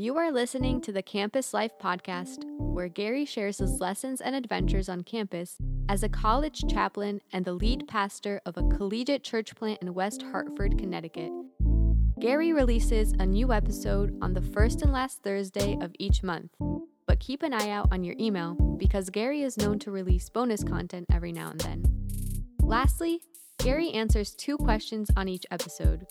You are listening to the Campus Life podcast, where Gary shares his lessons and adventures on campus as a college chaplain and the lead pastor of a collegiate church plant in West Hartford, Connecticut. Gary releases a new episode on the first and last Thursday of each month, but keep an eye out on your email because Gary is known to release bonus content every now and then. Lastly, Gary answers two questions on each episode.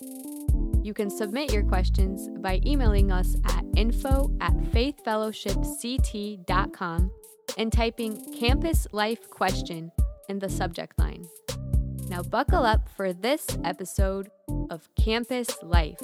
You can submit your questions by emailing us at info at faithfellowshipct.com and typing Campus Life Question in the subject line. Now, buckle up for this episode of Campus Life.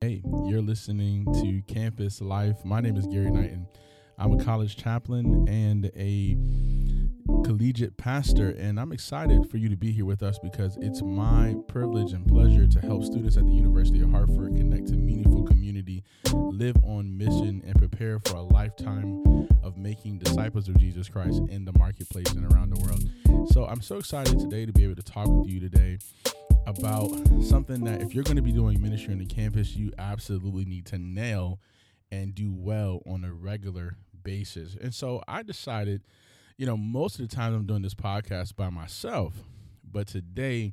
Hey, you're listening to Campus Life. My name is Gary Knight, and I'm a college chaplain and a collegiate pastor. And I'm excited for you to be here with us because it's my privilege and pleasure to help students at the University of Hartford connect to meaningful community, live on mission, and prepare for a lifetime of making disciples of Jesus Christ in the marketplace and around the world. So I'm so excited today to be able to talk with you today about something that if you're going to be doing ministry on the campus, you absolutely need to nail and do well on a regular basis. And so I decided, you know, most of the time I'm doing this podcast by myself, but today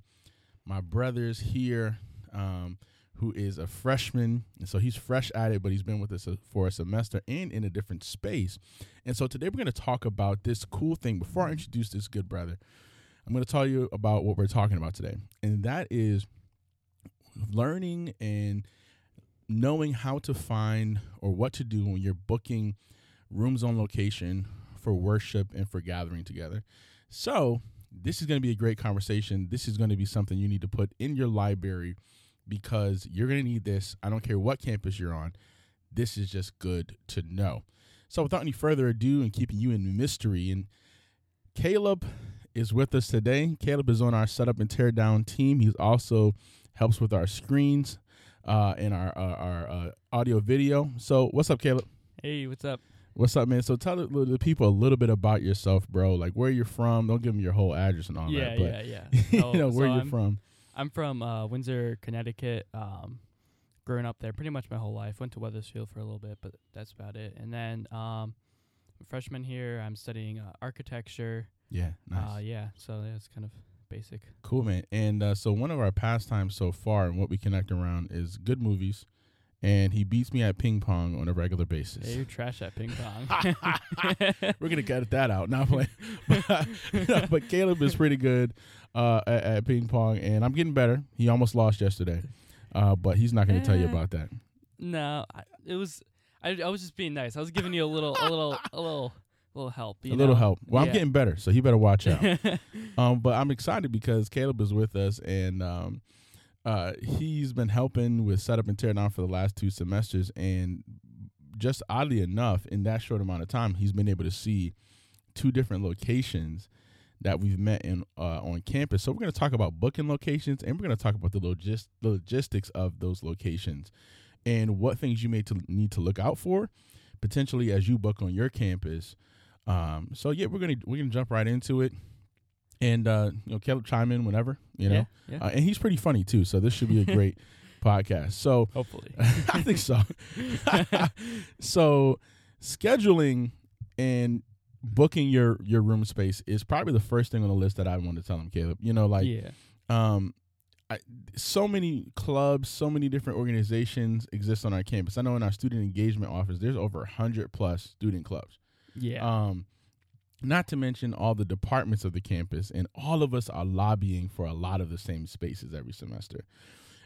my brother's here, um, who is a freshman, and so he's fresh at it, but he's been with us for a semester and in a different space. And so today we're going to talk about this cool thing. Before I introduce this good brother, I'm going to tell you about what we're talking about today, and that is learning and knowing how to find or what to do when you're booking rooms on location for worship and for gathering together. So, this is going to be a great conversation. This is going to be something you need to put in your library because you're going to need this. I don't care what campus you're on. This is just good to know. So, without any further ado, and keeping you in mystery, and Caleb is with us today. Caleb is on our setup and tear down team. He also helps with our screens uh, and our our uh, audio video. So, what's up, Caleb? Hey, what's up? What's up, man? So, tell the, the people a little bit about yourself, bro. Like where you're from. Don't give them your whole address and all yeah, that. But yeah, yeah, you know So- where so you're I'm, from. I'm from uh, Windsor, Connecticut. Um, growing up there pretty much my whole life. Went to Wethersfield for a little bit, but that's about it. And then um, freshman here. I'm studying uh, architecture. Yeah, nice. Uh, yeah, so that's kind of basic. Cool, man. And uh, so one of our pastimes so far and what we connect around is good movies. And he beats me at ping pong on a regular basis. Hey, you're trash at ping pong. We're gonna cut that out. Not playing, but, but Caleb is pretty good uh, at, at ping pong, and I'm getting better. He almost lost yesterday, uh, but he's not gonna tell you Eh. about that. no, I, it was. I, I was just being nice. I was giving you a little, a little, a little, little help. A you little help. Well, I'm getting better, so he better watch out. um, but I'm excited because Caleb is with us, and um, uh, he's been helping with setup and tear down for the last two semesters. And just oddly enough, in that short amount of time, he's been able to see two different locations that we've met in uh, on campus. So we're going to talk about booking locations, and we're going to talk about the logis- logistics of those locations and what things you may to need to look out for potentially as you book on your campus. Um, so yeah, we're gonna we're gonna jump right into it, and uh, you know, Caleb chime in whenever you know, Yeah, yeah. Uh, and he's pretty funny too. So this should be a great podcast. So Hopefully. I think so. so scheduling and booking your your room space is probably the first thing on the list that I want to tell him, Caleb. You know, like yeah. um I, so many clubs so many different organizations exist on our campus i know in our student engagement office there's over 100 plus student clubs Yeah. um not to mention all the departments of the campus and all of us are lobbying for a lot of the same spaces every semester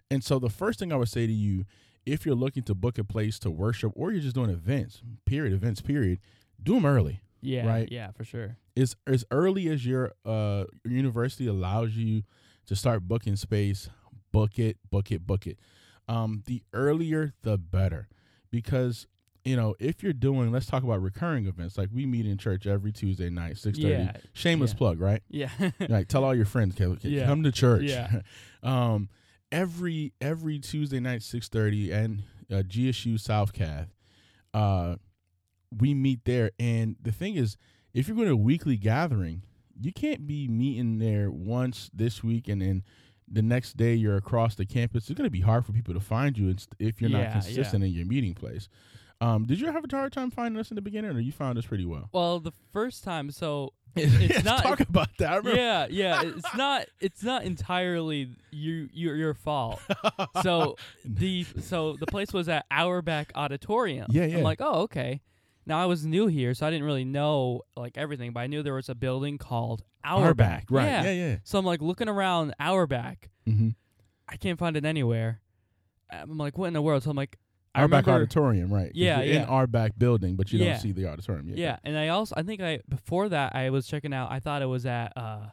and so the first thing i would say to you if you're looking to book a place to worship or you're just doing events period events period do them early yeah. right. Yeah, for sure. as as early as your uh university allows you to start booking space, book it, book it, book it. Um, the earlier the better, because you know if you're doing, let's talk about recurring events. Like we meet in church every Tuesday night, six thirty. Yeah. Shameless yeah. plug, right? Yeah. Like tell all your friends, "Okay, Yeah. come to church. Yeah. um, every every Tuesday night, six thirty, and uh, GSU South Cath. Uh, we meet there. And the thing is, if you're going to a weekly gathering, you can't be meeting there once this week and then the next day you're across the campus. It's going to be hard for people to find you if you're Yeah, not consistent in your meeting place. Um, did you have a hard time finding us in the beginning, or you found us pretty well? Well, the first time, so Let's not- talk about that. Yeah, yeah, it's not it's not entirely you your your fault. So the so the place was at Auerbach Auditorium. Yeah, yeah. I'm like, oh, okay. Now I was new here, so I didn't really know like everything, but I knew there was a building called Auerbach. right? Yeah. Yeah, yeah. So I'm like looking around Auerbach. Mm-hmm. I can't find it anywhere. I'm like, what in the world? So I'm like, I Auerbach auditorium, right? Yeah, you're in yeah. Auerbach building, but you Yeah. don't see the auditorium. Yeah, Yeah, and I also I think I before that I was checking out. I thought it was at uh,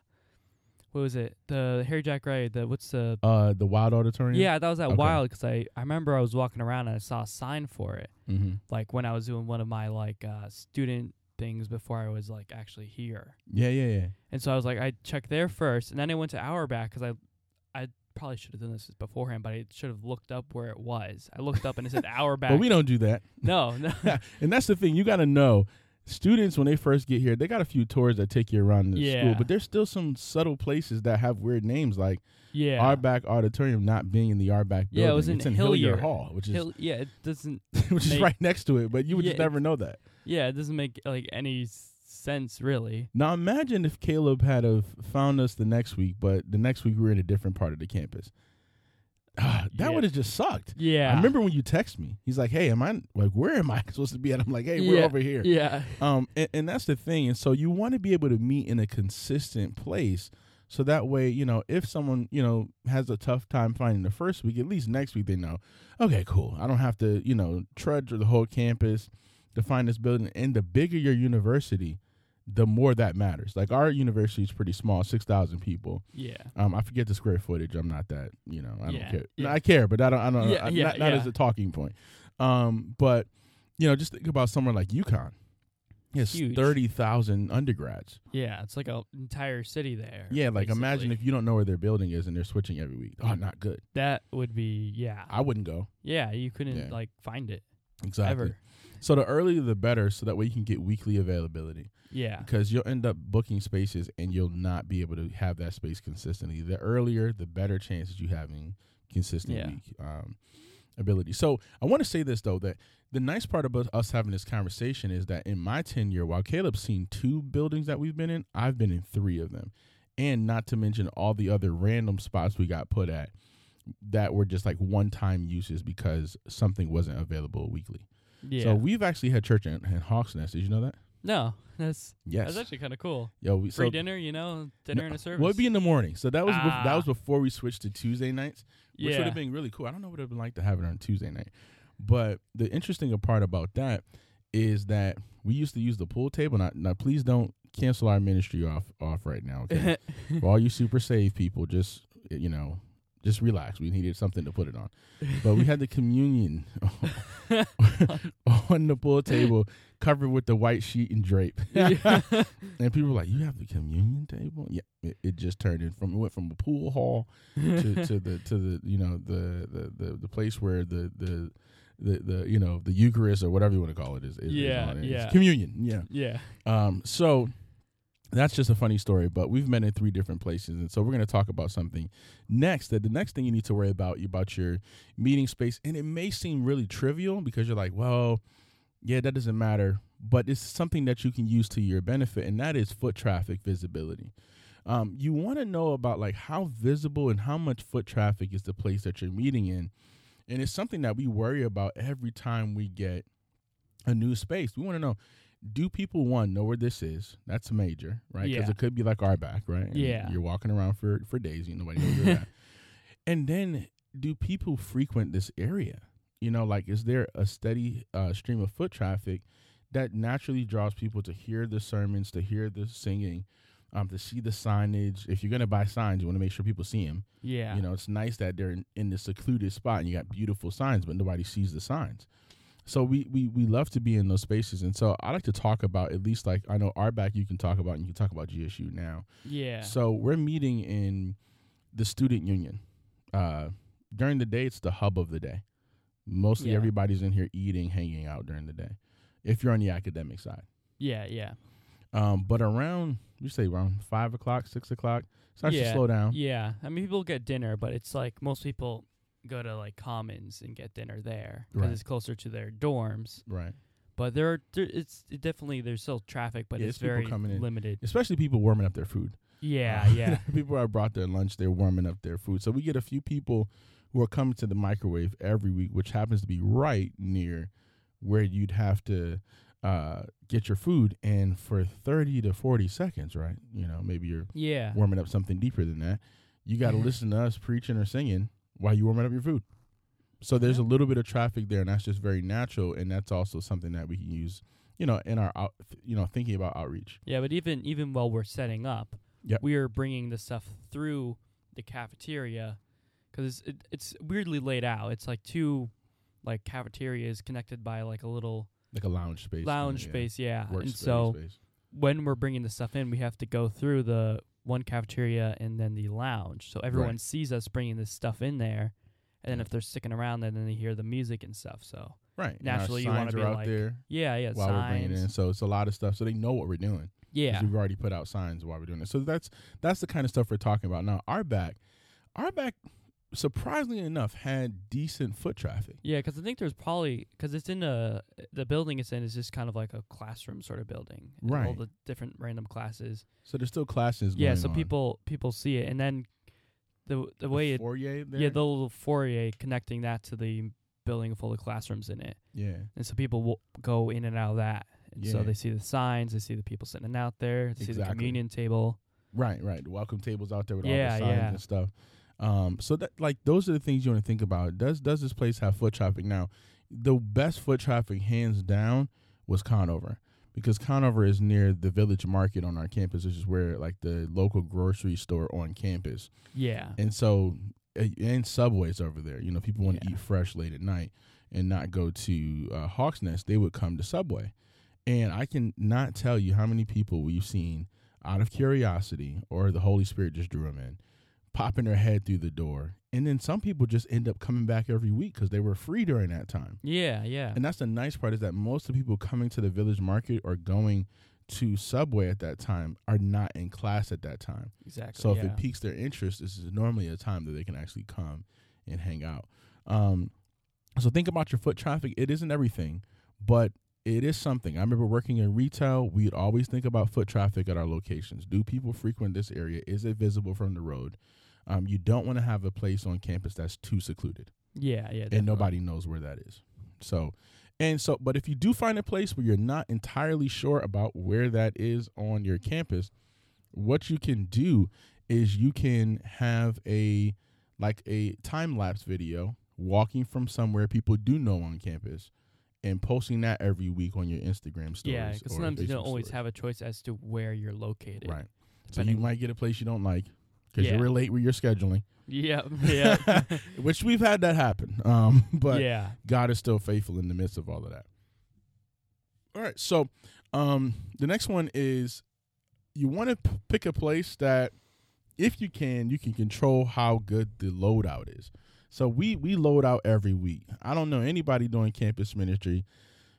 what was it? The Harry Jack Gray. The what's the Uh, the Wilde Auditorium. yeah? That was at Okay. Wilde because I I remember I was walking around and I saw a sign for it. Mm-hmm. Like when I was doing one of my like uh student things before I was like actually here. Yeah, yeah, yeah. And so I was like, I checked there first, and then I went to Auerbach because I, I probably should have done this beforehand, but I should have looked up where it was. I looked up and it said Auerbach. But we don't do that. no, no. and that's the thing. You got to know. Students, when they first get here, they got a few tours that take you around the Yeah. school, but there's still some subtle places that have weird names, like yeah. Auerbach Auditorium not being in the Auerbach building. Yeah, it was in it's in Hillyer Hillyer. Hall, which is Hill, yeah, it doesn't. which is right next to it, but you would just never know that. Yeah, it doesn't make like any s- sense really. Now imagine if Caleb had have found us the next week, but the next week we were in a different part of the campus. Ah, that Yeah. would have just sucked. Yeah, I remember when you text me. He's like, "Hey, am I like where am I supposed to be?" at? I'm like, "Hey, we're Yeah, over here." Yeah, Um, and, and that's the thing. And so you want to be able to meet in a consistent place, so that way, you know, if someone you know has a tough time finding the first week, at least next week they know, okay, cool. I don't have to, you know, trudge through the whole campus to find this building. And the bigger your university, the more that matters. Like our university is pretty small, six thousand people. yeah, Um, I forget the square footage. I'm not that, you know, I Yeah, don't care. yeah. I care, but I don't. I don't. Yeah, I- yeah, not, not as a talking point. Um, but you know, just think about somewhere like UConn. Yes, thirty thousand undergrads. yeah. It's like an entire city there. Yeah, like imagine if you don't know where their building is and they're switching every week. Oh, not good. that would be yeah, I wouldn't go. yeah. You couldn't Yeah. like find it Exactly. ever. So the earlier the better, so that way you can get weekly availability. Yeah, Because you'll end up booking spaces and you'll not be able to have that space consistently. The earlier, the better chances you having consistent Yeah. week um, ability. So I want to say this though that the nice part about us having this conversation is that in my tenure, while Caleb's seen two buildings that we've been in, I've been in three of them, and not to mention all the other random spots we got put at that were just like one-time uses because something wasn't available weekly. yeah. So we've actually had church in, in Hawks Nest. Did you know that? no, that's Yes. that's actually kind of cool. Yo, we, Free so dinner, you know, dinner and a service. Well, it'd be in the morning. So that was bef- that Ah. was before we switched to Tuesday nights, which would have been really cool. I don't know what it would have been like to have it on Tuesday night. But the interesting part about that is that we used to use the pool table. Now, now please don't cancel our ministry off off right now. Okay, for all you super save people, just you know, just relax. We needed something to put it on, but we had the communion on the pool table, covered with the white sheet and drape. And people were like, "You have the communion table?" Yeah, it, it just turned in from it went from a pool hall to, to the to the you know the the the, the place where the, the the the you know the Eucharist or whatever you want to call it is, is is Yeah. It's yeah. communion. Yeah. yeah, Um. So that's just a funny story, but we've met in three different places, and so we're going to talk about something next. That the next thing you need to worry about about your meeting space, and it may seem really trivial because you're like, well, yeah, that doesn't matter, but it's something that you can use to your benefit, and that is foot traffic visibility. Um, you want to know about like how visible and how much foot traffic is the place that you're meeting in, and it's something that we worry about every time we get a new space. We want to know do people one know where this is? That's major, right? Because Yeah. it could be like Auerbach, right? And Yeah. you're walking around for for days, you nobody knows where that. And then, do people frequent this area? You know, like is there a steady uh, stream of foot traffic that naturally draws people to hear the sermons, to hear the singing, um, to see the signage? If you're gonna buy signs, you want to make sure people see them. yeah. You know, it's nice that they're in, in this secluded spot and you got beautiful signs, but nobody sees the signs. So we, we we love to be in those spaces, and so I like to talk about at least like I know Auerbach you can talk about, and you can talk about GSU now. yeah. So we're meeting in the student union. Uh, during the day, it's the hub of the day. Mostly Yeah. everybody's in here eating, hanging out during the day, if you're on the academic side. Yeah, yeah, Um, but around you say around five o'clock, six o'clock, starts to Yeah, slow down. yeah. I mean, people get dinner, but it's like most people go to like Commons and get dinner there because Right. it's closer to their dorms. Right. But there, are, there it's it definitely there's still traffic, but Yeah, it's very coming in. limited. Especially people warming up their food. Yeah, Uh, yeah, people are brought their lunch, they're warming up their food. So we get a few people who are coming to the microwave every week, which happens to be right near where you'd have to uh, get your food. And for 30 to 40 seconds, right? You know, maybe you're yeah. warming up something deeper than that. You got to listen to us preaching or singing while you warming up your food. So there's a little bit of traffic there, and that's just very natural. And that's also something that we can use, you know, in our out, you know, thinking about outreach. Yeah, but even even while we're setting up, Yep. we are bringing the stuff through the cafeteria because it, it's weirdly laid out. It's like two like cafeterias connected by like a little Like a lounge space, lounge yeah. space. Yeah, Work and so space. when we're bringing the stuff in, we have to go through the one cafeteria and then the lounge, so everyone Right. sees us bringing this stuff in there. And then Yeah. if they're sticking around, then then they hear the music and stuff. So right. naturally you wanna be are out like, there yeah, yeah, while we're bringing it in. So it's a lot of stuff. So they know what we're doing. Yeah, we've already put out signs while we're doing it. So that's that's the kind of stuff we're talking about now. Auerbach, our back, surprisingly enough, had decent foot traffic. Yeah, because I think there's probably because it's in a the building it's in is just kind of like a classroom sort of building, and All Right. the different random classes. So there's still classes. yeah, so on. people people see it, and then the the way it foyer there. yeah the little foyer connecting that to the building full of classrooms in it, yeah. and so people will go in and out of that, and so they see the signs, they see the people sitting out there, they see the communion table. Right, right. The welcome tables out there with Yeah, all the signs yeah. and stuff. Um, so that like those are the things you want to think about. Does does this place have foot traffic? Now, the best foot traffic, hands down, was Conover because Conover is near the Village Market on our campus, which is where like the local grocery store on campus, Yeah, and so uh, and Subway's over there. You know, people want to Yeah. eat fresh late at night and not go to uh, Hawks Nest. They would come to Subway, and I can not tell you how many people we've seen out of curiosity or the Holy Spirit just drew them in, popping their head through the door, and then some people just end up coming back every week because they were free during that time. yeah, yeah, And that's the nice part is that most of the people coming to the Village Market or going to Subway at that time are not in class at that time. exactly. So if yeah. it piques their interest, this is normally a time that they can actually come and hang out. Um, so think about your foot traffic. It isn't everything, but it is something. I remember working in retail. We'd always think about foot traffic at our locations. Do people frequent this area? Is it visible from the road? Um, you don't want to have a place on campus that's too secluded yeah, yeah, and nobody knows where that is. So, and so, but if you do find a place where you're not entirely sure about where that is on your campus, what you can do is you can have a like a time lapse video walking from somewhere people do know on campus and posting that every week on your Instagram stories. Yeah, because sometimes you don't always stories. have a choice as to where you're located. right. So you might get a place you don't like because Yeah. you're late with your scheduling, Yeah, yeah, which we've had that happen. Um, but yeah. God is still faithful in the midst of all of that. All right, so um, the next one is you want to p- pick a place that, if you can, you can control how good the loadout is. So we we load out every week. I don't know anybody doing campus ministry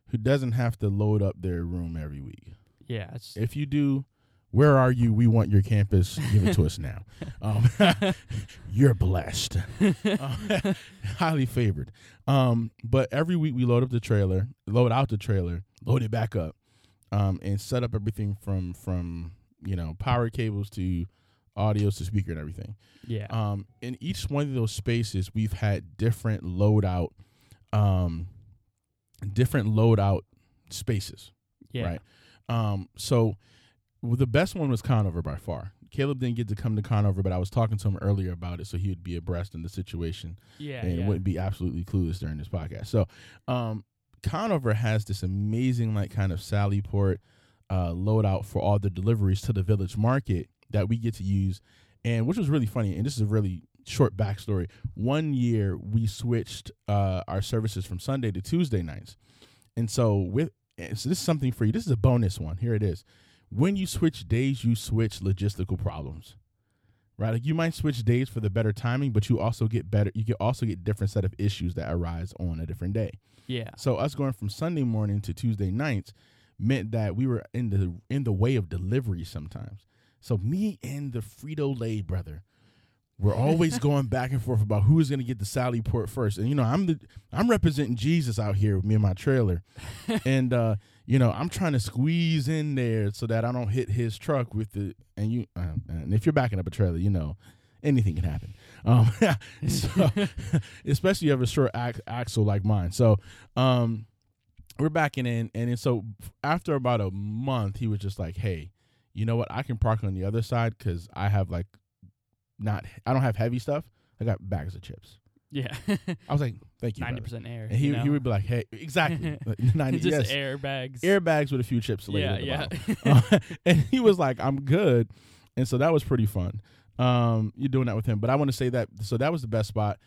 who doesn't have to load up their room every week. Yeah, it's, If you do, where are you? We want your campus. Give it to us now. Um, you're blessed, Uh, highly favored. Um, but every week we load up the trailer, load out the trailer, load it back up, um, and set up everything from from you know power cables to audios to speaker and everything. yeah, Um, in each one of those spaces, we've had different loadout, um, different loadout spaces yeah, right? Um, so well, the best one was Conover by far. Caleb didn't get to come to Conover, but I was talking to him earlier about it, so he would be abreast in the situation yeah, and yeah. wouldn't be absolutely clueless during this podcast. So, um, Conover has this amazing, like, kind of Sally Port uh, loadout for all the deliveries to the village market that we get to use, and which was really funny. And this is a really short backstory. One year we switched uh, our services from Sunday to Tuesday nights, and so with and so this is something for you. This is a bonus one. Here it is. When you switch days, you switch logistical problems right? Like you might switch days for the better timing, but you also get better. You can also get different set of issues that arise on a different day. Yeah. So us going from Sunday morning to Tuesday nights meant that we were in the in the way of delivery sometimes. So me and the Frito Lay brother were always going back and forth about who was going to get the Sally port first. And you know, I'm the I'm representing Jesus out here with me and my trailer, and uh, you know, I'm trying to squeeze in there so that I don't hit his truck with the and you um, and if you're backing up a trailer, you know, anything can happen. Um, so, especially you have a short ac- axle like mine. So, um, we're backing in, and then so after about a month, he was just like, "Hey, you know what? I can park on the other side because I have like not I don't have heavy stuff. I got bags of chips." Yeah. I was like, "Thank you." Ninety brother." percent air. And he you know? he would be like, "Hey, exactly, ninety just yes, airbags. airbags with a few chips later." Yeah, yeah. Uh, and he was like, "I'm good," and so that was pretty fun. Um, you're doing that with him, but I want to say that so that was the best spot.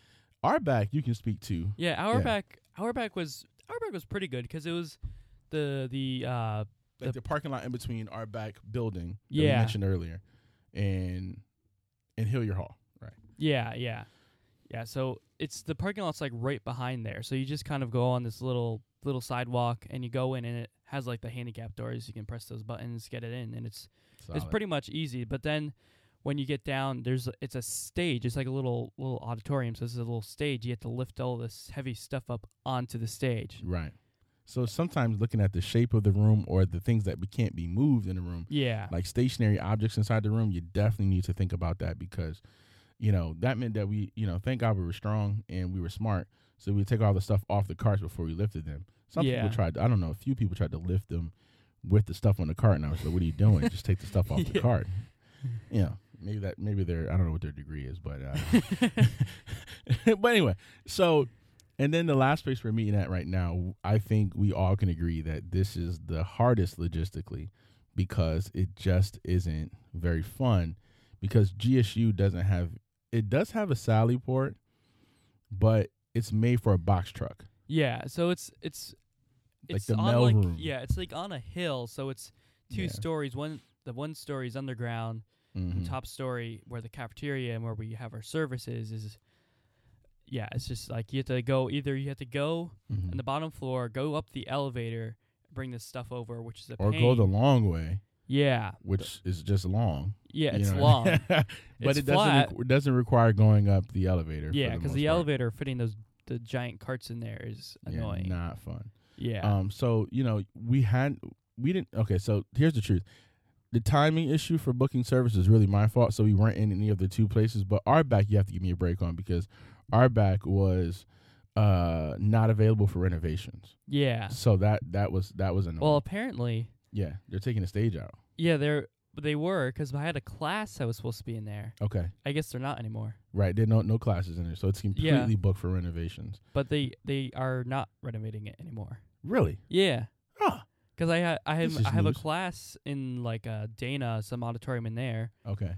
Auerbach you can speak to. Yeah, our Yeah. back, Auerbach was Auerbach was pretty good because it was the the uh like The- the parking lot in between Auerbach building that we Yeah. mentioned earlier and and Hillyer Hall. Right. yeah yeah yeah. So it's the parking lot's like right behind there. So you just kind of go on this little little sidewalk and you go in and it has like the handicap doors. You can press those buttons, get it in, and it's it's pretty much easy. But then when you get down, there's it's a stage. It's like a little little auditorium. So this is a little stage. You have to lift all this heavy stuff up onto the stage. right. So sometimes looking at the shape of the room or the things that we can't be moved in the room, Yeah. like stationary objects inside the room, you definitely need to think about that because, you know, that meant that we, you know, thank God we were strong and we were smart. So we take all the stuff off the carts before we lifted them. Some Yeah. people tried. I don't know. A few people tried to lift them with the stuff on the cart, and I was like, "What are you doing? Just take the stuff off the cart." You know, maybe that maybe they're I don't know what their degree is, but uh, but anyway. So, and then the last place we're meeting at right now, I think we all can agree that this is the hardest logistically because it just isn't very fun. Because GSU doesn't have it does have a Sally port, but it's made for a box truck. Yeah, so it's it's Like it's the on mail like room. yeah, it's like on a hill, so it's two Yeah. stories. One the one story is underground. Mhm. The top story where the cafeteria and where we have our services is yeah, it's just like you have to go either you have to go Mhm. on the bottom floor, go up the elevator, bring this stuff over, which is a or pain. go the long way, yeah, which is just long. Yeah, it's know? long. but It's it doesn't flat. requ- it doesn't require going up the elevator. yeah, because because the elevator fitting those the giant carts in there is annoying. not fun. Yeah, Um, so you know, we had we didn't. Okay, so here's the truth: the timing issue for booking service is really my fault. So we weren't in any of the two places. But Auerbach, you have to give me a break on because Auerbach was uh not available for renovations. yeah. So that that was that was annoying. Well, apparently, yeah, they're taking the stage out. yeah, they're they were because I had a class that was supposed to be in there. Okay, I guess they're not anymore. right. There no no classes in there, so it's completely booked for renovations. But they they are not renovating it anymore. Really? Yeah, Huh. because I ha- I have is I have news. a class in like uh, Dana, some auditorium in there, Okay.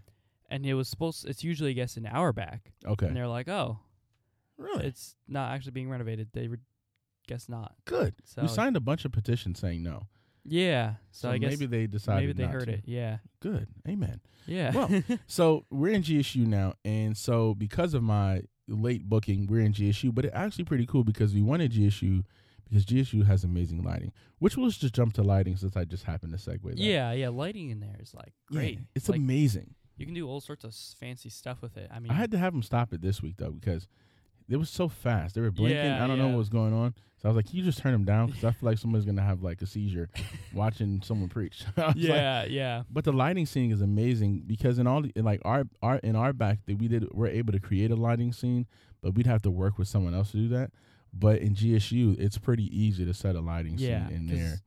and it was supposed. It's usually I guess an hour back, Okay. and they're like, oh, Really? it's not actually being renovated. They would guess not. Good. So we signed a bunch of petitions saying no. Yeah, so, So, I guess maybe they decided. maybe they heard to. it. Yeah, Good. Amen. yeah. Well, so we're in GSU now, and so because of my late booking, we're in GSU. But it's actually pretty cool because we wanted GSU because GSU has amazing lighting. Which we'll just jump to lighting since I just happened to segue. That. yeah, yeah. Lighting in there is like Yeah, great. it's like, amazing. You can do all sorts of fancy stuff with it. I mean, I had to have them stop it this week though because it was so fast. They were blinking. Yeah, I don't know yeah. what was going on. So I was like, "Can you just turn them down?" Because I feel like someone's gonna have like a seizure watching someone preach. Was like, yeah, yeah, But the lighting scene is amazing because in all the, in like our our in Auerbach that we did we're able to create a lighting scene, but we'd have to work with someone else to do that. But in GSU, it's pretty easy to set a lighting Yeah, scene in there,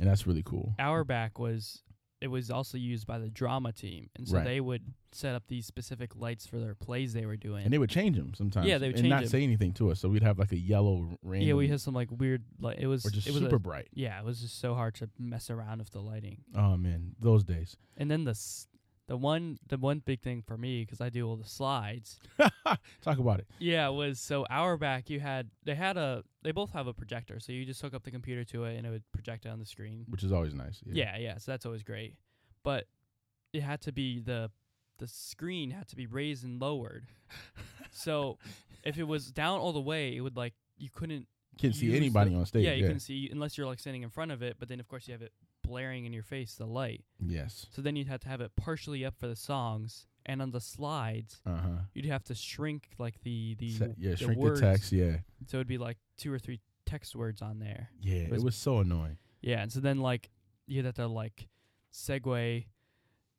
and that's really cool. Auerbach was it was also used by the drama team, and so Right. they would set up these specific lights for their plays they were doing. And they would change them sometimes. Yeah, they would and change not 'em. say anything to us. So we'd have like a yellow random, yeah, we had some like weird like it was or just it was super a, bright. yeah, it was just so hard to mess around with the lighting. Oh man, those days. And then the s- the one the one big thing for me because I do all the slides. Talk about it. Yeah, it was so Auerbach you had they had a they both have a projector, so you just hook up the computer to it and it would project it on the screen. Which is always nice. Yeah, yeah, yeah so that's always great. But it had to be the the screen had to be raised and lowered. so if it was down all the way, it would like you couldn't Can't see anybody the- on stage. yeah, you couldn't see unless you're like standing in front of it. But then of course you have it blaring in your face, the light. Yes. So then you'd have to have it partially up for the songs, and on the slides Uh huh. you'd have to shrink like the the yeah, the shrink words. the text. Yeah. So it'd be like two or three text words on there. Yeah. was- It was so annoying. Yeah, and so then like you'd have to like segue,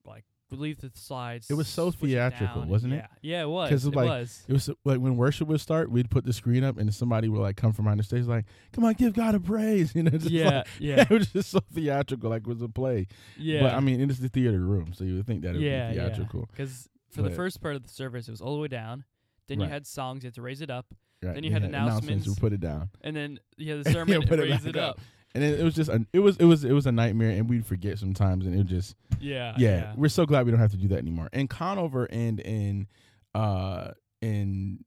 like leave the slides. It was so theatrical, wasn't it? Yeah, yeah, it was. 'Cause It like- was. It was like when worship would start, we'd put the screen up, and somebody would like come from behind the stage, like, "Come on, give God a praise," you know. Just Yeah, like, yeah, it was just so theatrical, like it was a play. yeah. But I mean, it is the theater room, so you would think that it would be theatrical. Because for the first part of the service, it was all the way down. Then you had songs, you had to raise it up, Right. Then you had We announcements. We put it down, and then you had the Yeah, sermon and put it raise it up. up. And then it was just a, it was it was it was a nightmare, and we'd forget sometimes, and it just Yeah, yeah, we're so glad we don't have to do that anymore. In Conover and in uh in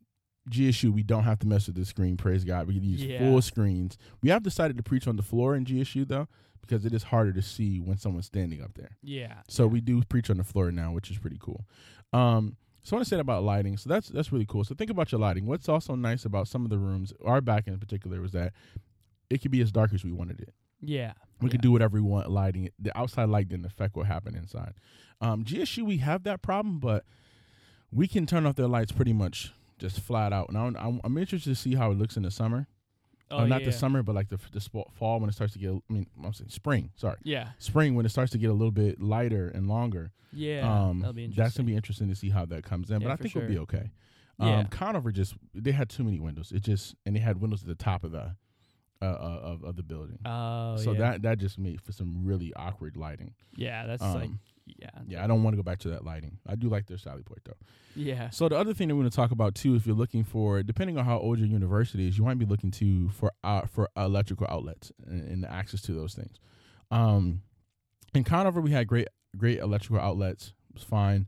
GSU, we don't have to mess with the screen. Praise God, we can use Yeah. full screens. We have decided to preach on the floor in GSU though, because it is harder to see when someone's standing up there. yeah. So yeah. we do preach on the floor now, which is pretty cool. Um, so I want to say that about lighting. So that's that's really cool. So think about your lighting. What's also nice about some of the rooms, Auerbach in particular, was that it could be as dark as we wanted it. yeah. We yeah. could do whatever we want lighting. it. The outside light didn't affect what happened inside. Um, GSU we have that problem, but we can turn off their lights pretty much just flat out. And I'm, I'm, I'm interested to see how it looks in the summer. Oh, Uh, not yeah. the summer, but like the the fall when it starts to get. I mean, I'm saying spring. Sorry, Yeah, spring when it starts to get a little bit lighter and longer. yeah. um, that'll be interesting. that's gonna be interesting to see how that comes in. Yeah, but I think we'll be sure. okay. Yeah. Um, Conover just they had too many windows. It just and they had windows at the top of the uh, uh of of the building. Oh, so yeah. that that just made for some really awkward lighting. yeah, that's Um, like yeah, Yeah, I don't want to go back to that lighting. I do like their Sally Port though. yeah, So the other thing that we're going to talk about too, if you're looking for, depending on how old your university is, you might be looking to for uh, for electrical outlets and, and access to those things. Um, in Conover, we had great great electrical outlets. It was fine.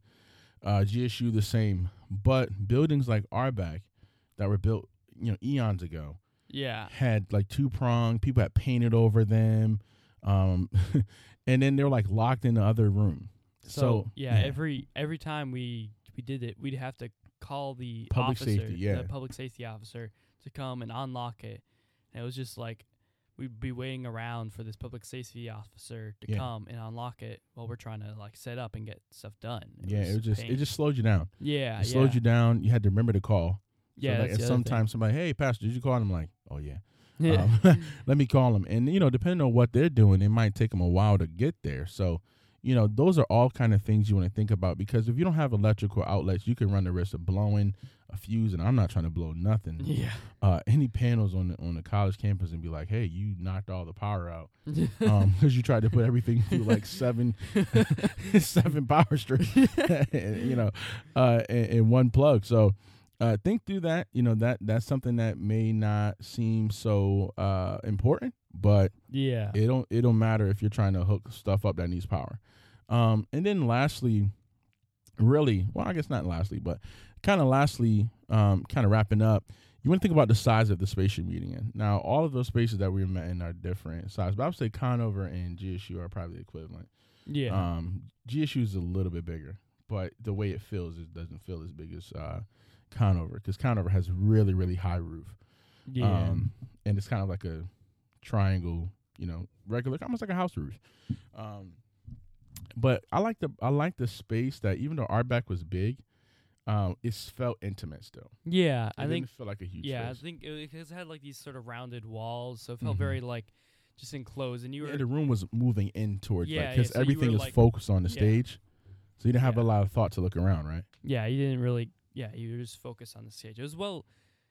Uh, GSU the same, but buildings like Auerbach that were built, you know, eons ago, yeah, had like two prong. People had painted over them, um, and then they're like locked in the other room. So, So, yeah, yeah. every every time we we did it, we'd have to call the Public officer, safety, yeah. the public safety officer, to come and unlock it. And it was just like we'd be waiting around for this public safety officer to Yeah. come and unlock it while we're trying to like set up and get stuff done. yeah, it was just pain. it just slowed you down. yeah, It slowed yeah. you down. You had to remember to call. Yeah, so like, and the thing. sometimes somebody, hey, pastor, did you call? And I'm like, oh yeah. Yeah. Um, let me call them. And you know, depending on what they're doing, it might take them a while to get there. So, you know, those are all kind of things you want to think about because if you don't have electrical outlets, you can run the risk of blowing a fuse. And I'm not trying to blow nothing. yeah. Uh, any panels on the on the college campus and be like, hey, you knocked all the power out because you tried to put everything through like seven seven power strips, you know, uh, in, in one plug. So uh, think through that. You know that that's something that may not seem so uh, important, but yeah. it don't it don't matter if you're trying to hook stuff up that needs power. Um, and then lastly, really, well, I guess not lastly, but kind of lastly, um, kind of wrapping up. You want to think about the size of the space you're meeting in. Now, all of those spaces that we're met in are different size, but I would say Conover and GSU are probably equivalent. yeah. Um, GSU is a little bit bigger, but the way it feels, it doesn't feel as big as uh, Conover because Conover has really, really high roof. yeah. Um, and it's kind of like a triangle, you know, regular, almost like a house roof. Um, but I like the I like the space that even though Auerbach was big, um, it felt intimate still. yeah. It I think feel like a huge Yeah, I think it, it had like these sort of rounded walls, so it felt Mhm. very like just enclosed, and you were Yeah, the room was moving in towards Yeah, because yeah, so everything is like- focused on the yeah. stage, so you didn't have a lot of thought to look around, right? yeah, you didn't really yeah, you just focus on the stage. It was well,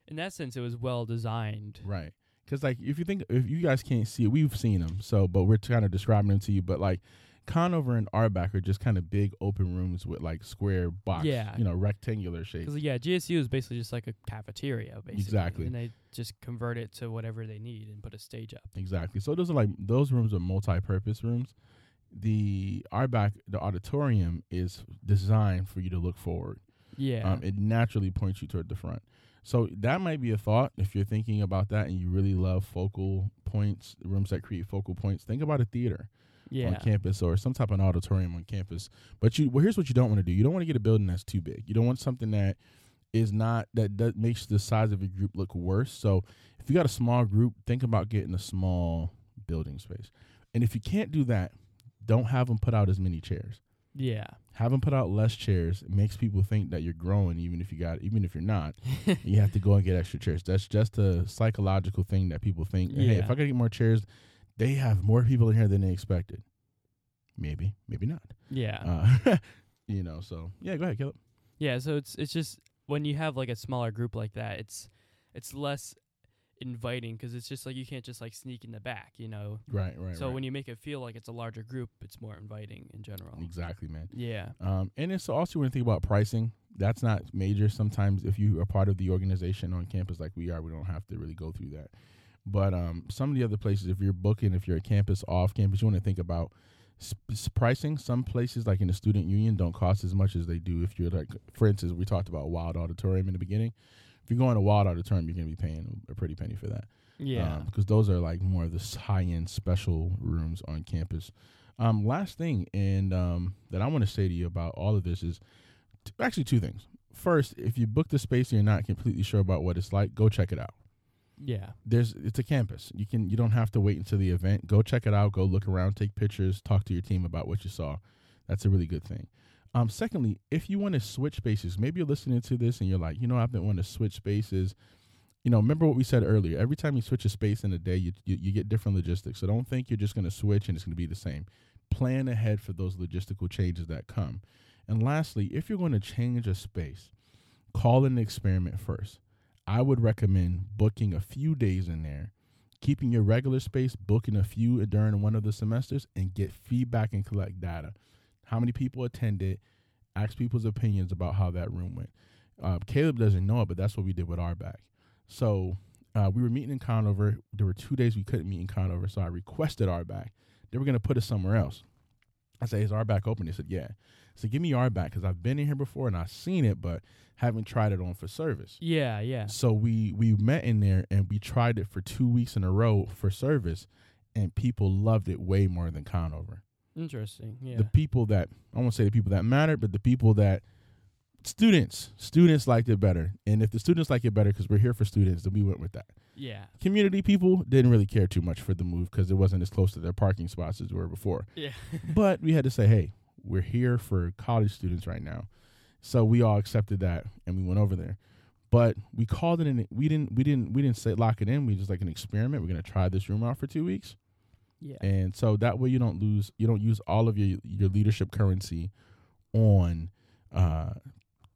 in that sense, it was well designed. Right. Because like if you think if you guys can't see it, we've seen them. So, but we're kind of describing them to you. But like Conover and Auerbach are just kind of big open rooms with like square box, Yeah. you know, rectangular shape. Because yeah, GSU is basically just like a cafeteria, basically. Exactly. And they just convert it to whatever they need and put a stage up. Exactly. So those are like those rooms are multi-purpose rooms. The Auerbach, the auditorium is designed for you to look forward. Yeah. Um, it naturally points you toward the front. So that might be a thought if you're thinking about that and you really love focal points, rooms that create focal points. Think about a theater. Yeah. on campus or some type of auditorium on campus. But you, well, here's what you don't want to do. You don't want to get a building that's too big. You don't want something that is not that that makes the size of your group look worse. So if you got a small group, think about getting a small building space. And if you can't do that, don't have them put out as many chairs. Yeah. Having put out less chairs. Makes people think that you're growing, even if you got, even if you're not. you have to go and get extra chairs. That's just a psychological thing that people think. Hey, if I gotta get more chairs, they have more people in here than they expected. Maybe, maybe not. Yeah. Uh, you know, so yeah, go ahead, Caleb. Yeah, so it's it's just when you have like a smaller group like that, it's it's less inviting 'cause it's just like you can't just like sneak in the back, you know. Right, right. so right. when you make it feel like it's a larger group, it's more inviting in general. exactly, man. Yeah. Um, and it's also when you think about pricing, that's not major. Sometimes if you are part of the organization on campus like we are, we don't have to really go through that. But um, some of the other places, if you're booking, if you're a campus off campus, you want to think about sp- pricing. Some places, like in the student union, don't cost as much as they do if you're like, for instance, we talked about Wilde Auditorium in the beginning. If you're going to Wilde Auditorium, you're going to be paying a pretty penny for that. Yeah. because those are like more of the high end special rooms on campus. Um, last thing, and um, that I want to say to you about all of this is t- actually two things. First, if you book the space and you're not completely sure about what it's like, go check it out. yeah. There's it's a campus. You can you don't have to wait until the event. Go check it out. Go look around, take pictures, talk to your team about what you saw. That's a really good thing. Um, secondly, if you want to switch spaces, maybe you're listening to this and you're like, you know, I've been wanting to switch spaces you know, remember what we said earlier. Every time you switch a space in a day, you, you, you get different logistics. So don't think you're just going to switch and it's going to be the same. Plan ahead for those logistical changes that come. And lastly, if you're going to change a space, call an experiment first. I would recommend booking a few days in there, keeping your regular space, booking a few during one of the semesters, and get feedback and collect data. How many people attended? Ask people's opinions about how that room went. Uh, Caleb doesn't know it, but that's what we did with Auerbach. So uh, we were meeting in Conover. There were two days we couldn't meet in Conover, so I requested Auerbach. They were going to put us somewhere else. I said, "Is Auerbach open?" They said, "Yeah." So give me Auerbach because I've been in here before and I've seen it, but haven't tried it on for service. Yeah, yeah. So we we met in there and we tried it for two weeks in a row for service, and people loved it way more than Conover. Interesting. Yeah. The people that I won't say the people that mattered, but the people that students students liked it better. And if the students like it better because we're here for students, then we went with that. yeah. Community people didn't really care too much for the move because it wasn't as close to their parking spots as we were before. Yeah. but we had to say, hey, we're here for college students right now. So we all accepted that and we went over there. But we called it an we didn't we didn't we didn't say lock it in. We just like an experiment. We're gonna try this room out for two weeks. Yeah. And so that way you don't lose you don't use all of your your leadership currency on uh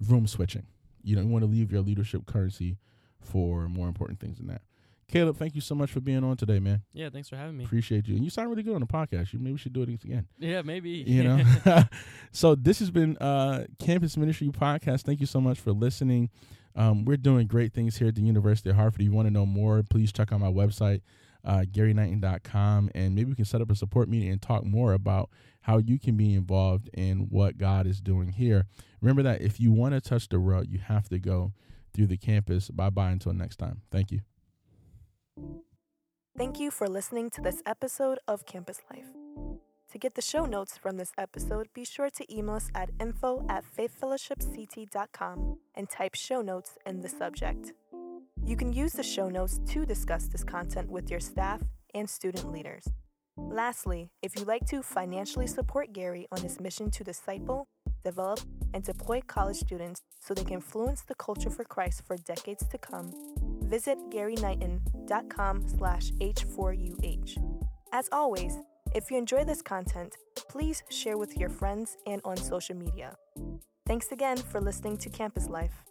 room switching. You don't want to leave your leadership currency for more important things than that. Caleb, thank you so much for being on today, man. yeah. Thanks for having me. Appreciate you. And you sound really good on the podcast. You maybe we should do it again yeah, maybe. you know so this has been uh campus ministry podcast thank you so much for listening um, we're doing great things here at the university of hartford if you want to know more please check out my website uh, garyknighton.com and maybe we can set up a support meeting and talk more about how you can be involved in what god is doing here remember that if you want to touch the road you have to go through the campus bye bye until next time thank you Thank you for listening to this episode of Campus Life. To get the show notes from this episode, be sure to email us at info at faithfellowshipct.com and type show notes in the subject. You can use the show notes to discuss this content with your staff and student leaders. Lastly, if you'd like to financially support Gary on his mission to disciple, develop, and deploy college students so they can influence the culture for Christ for decades to come, visit garyknighton.com slash h4uh. As always, if you enjoy this content, please share with your friends and on social media. Thanks again for listening to Campus Life.